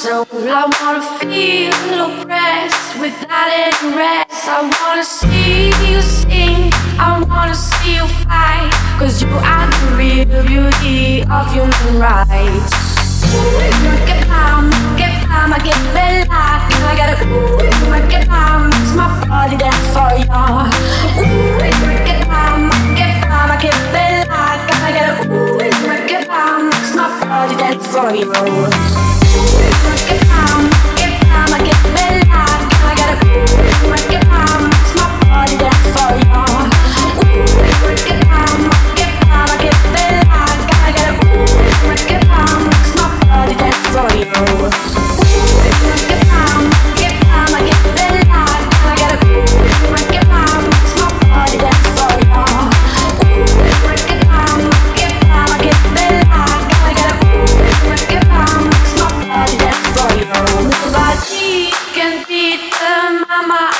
soul. I wanna feel oppressed without any rest. I wanna see you sing, I wanna see you fight. Cause you are the real beauty of human rights. Que palma, que palma, que bella. I gotta ooh, Makeba, it's my body that's for y'all. Ooh, que palma, que palma, que bella. I gotta ooh, Makeba, it's my body that's for you. Che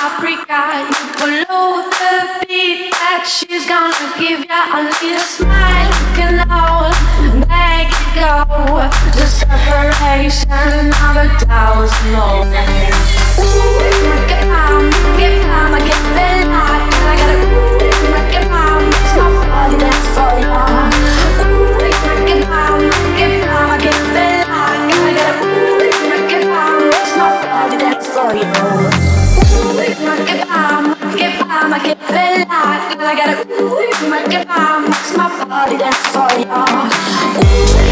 Africa. You follow the beat that she's gonna give ya. A smile can hold, make it go. The separation of a thousand moments. I gotta ooh, get mom, it's my body dance for ya. Ooh.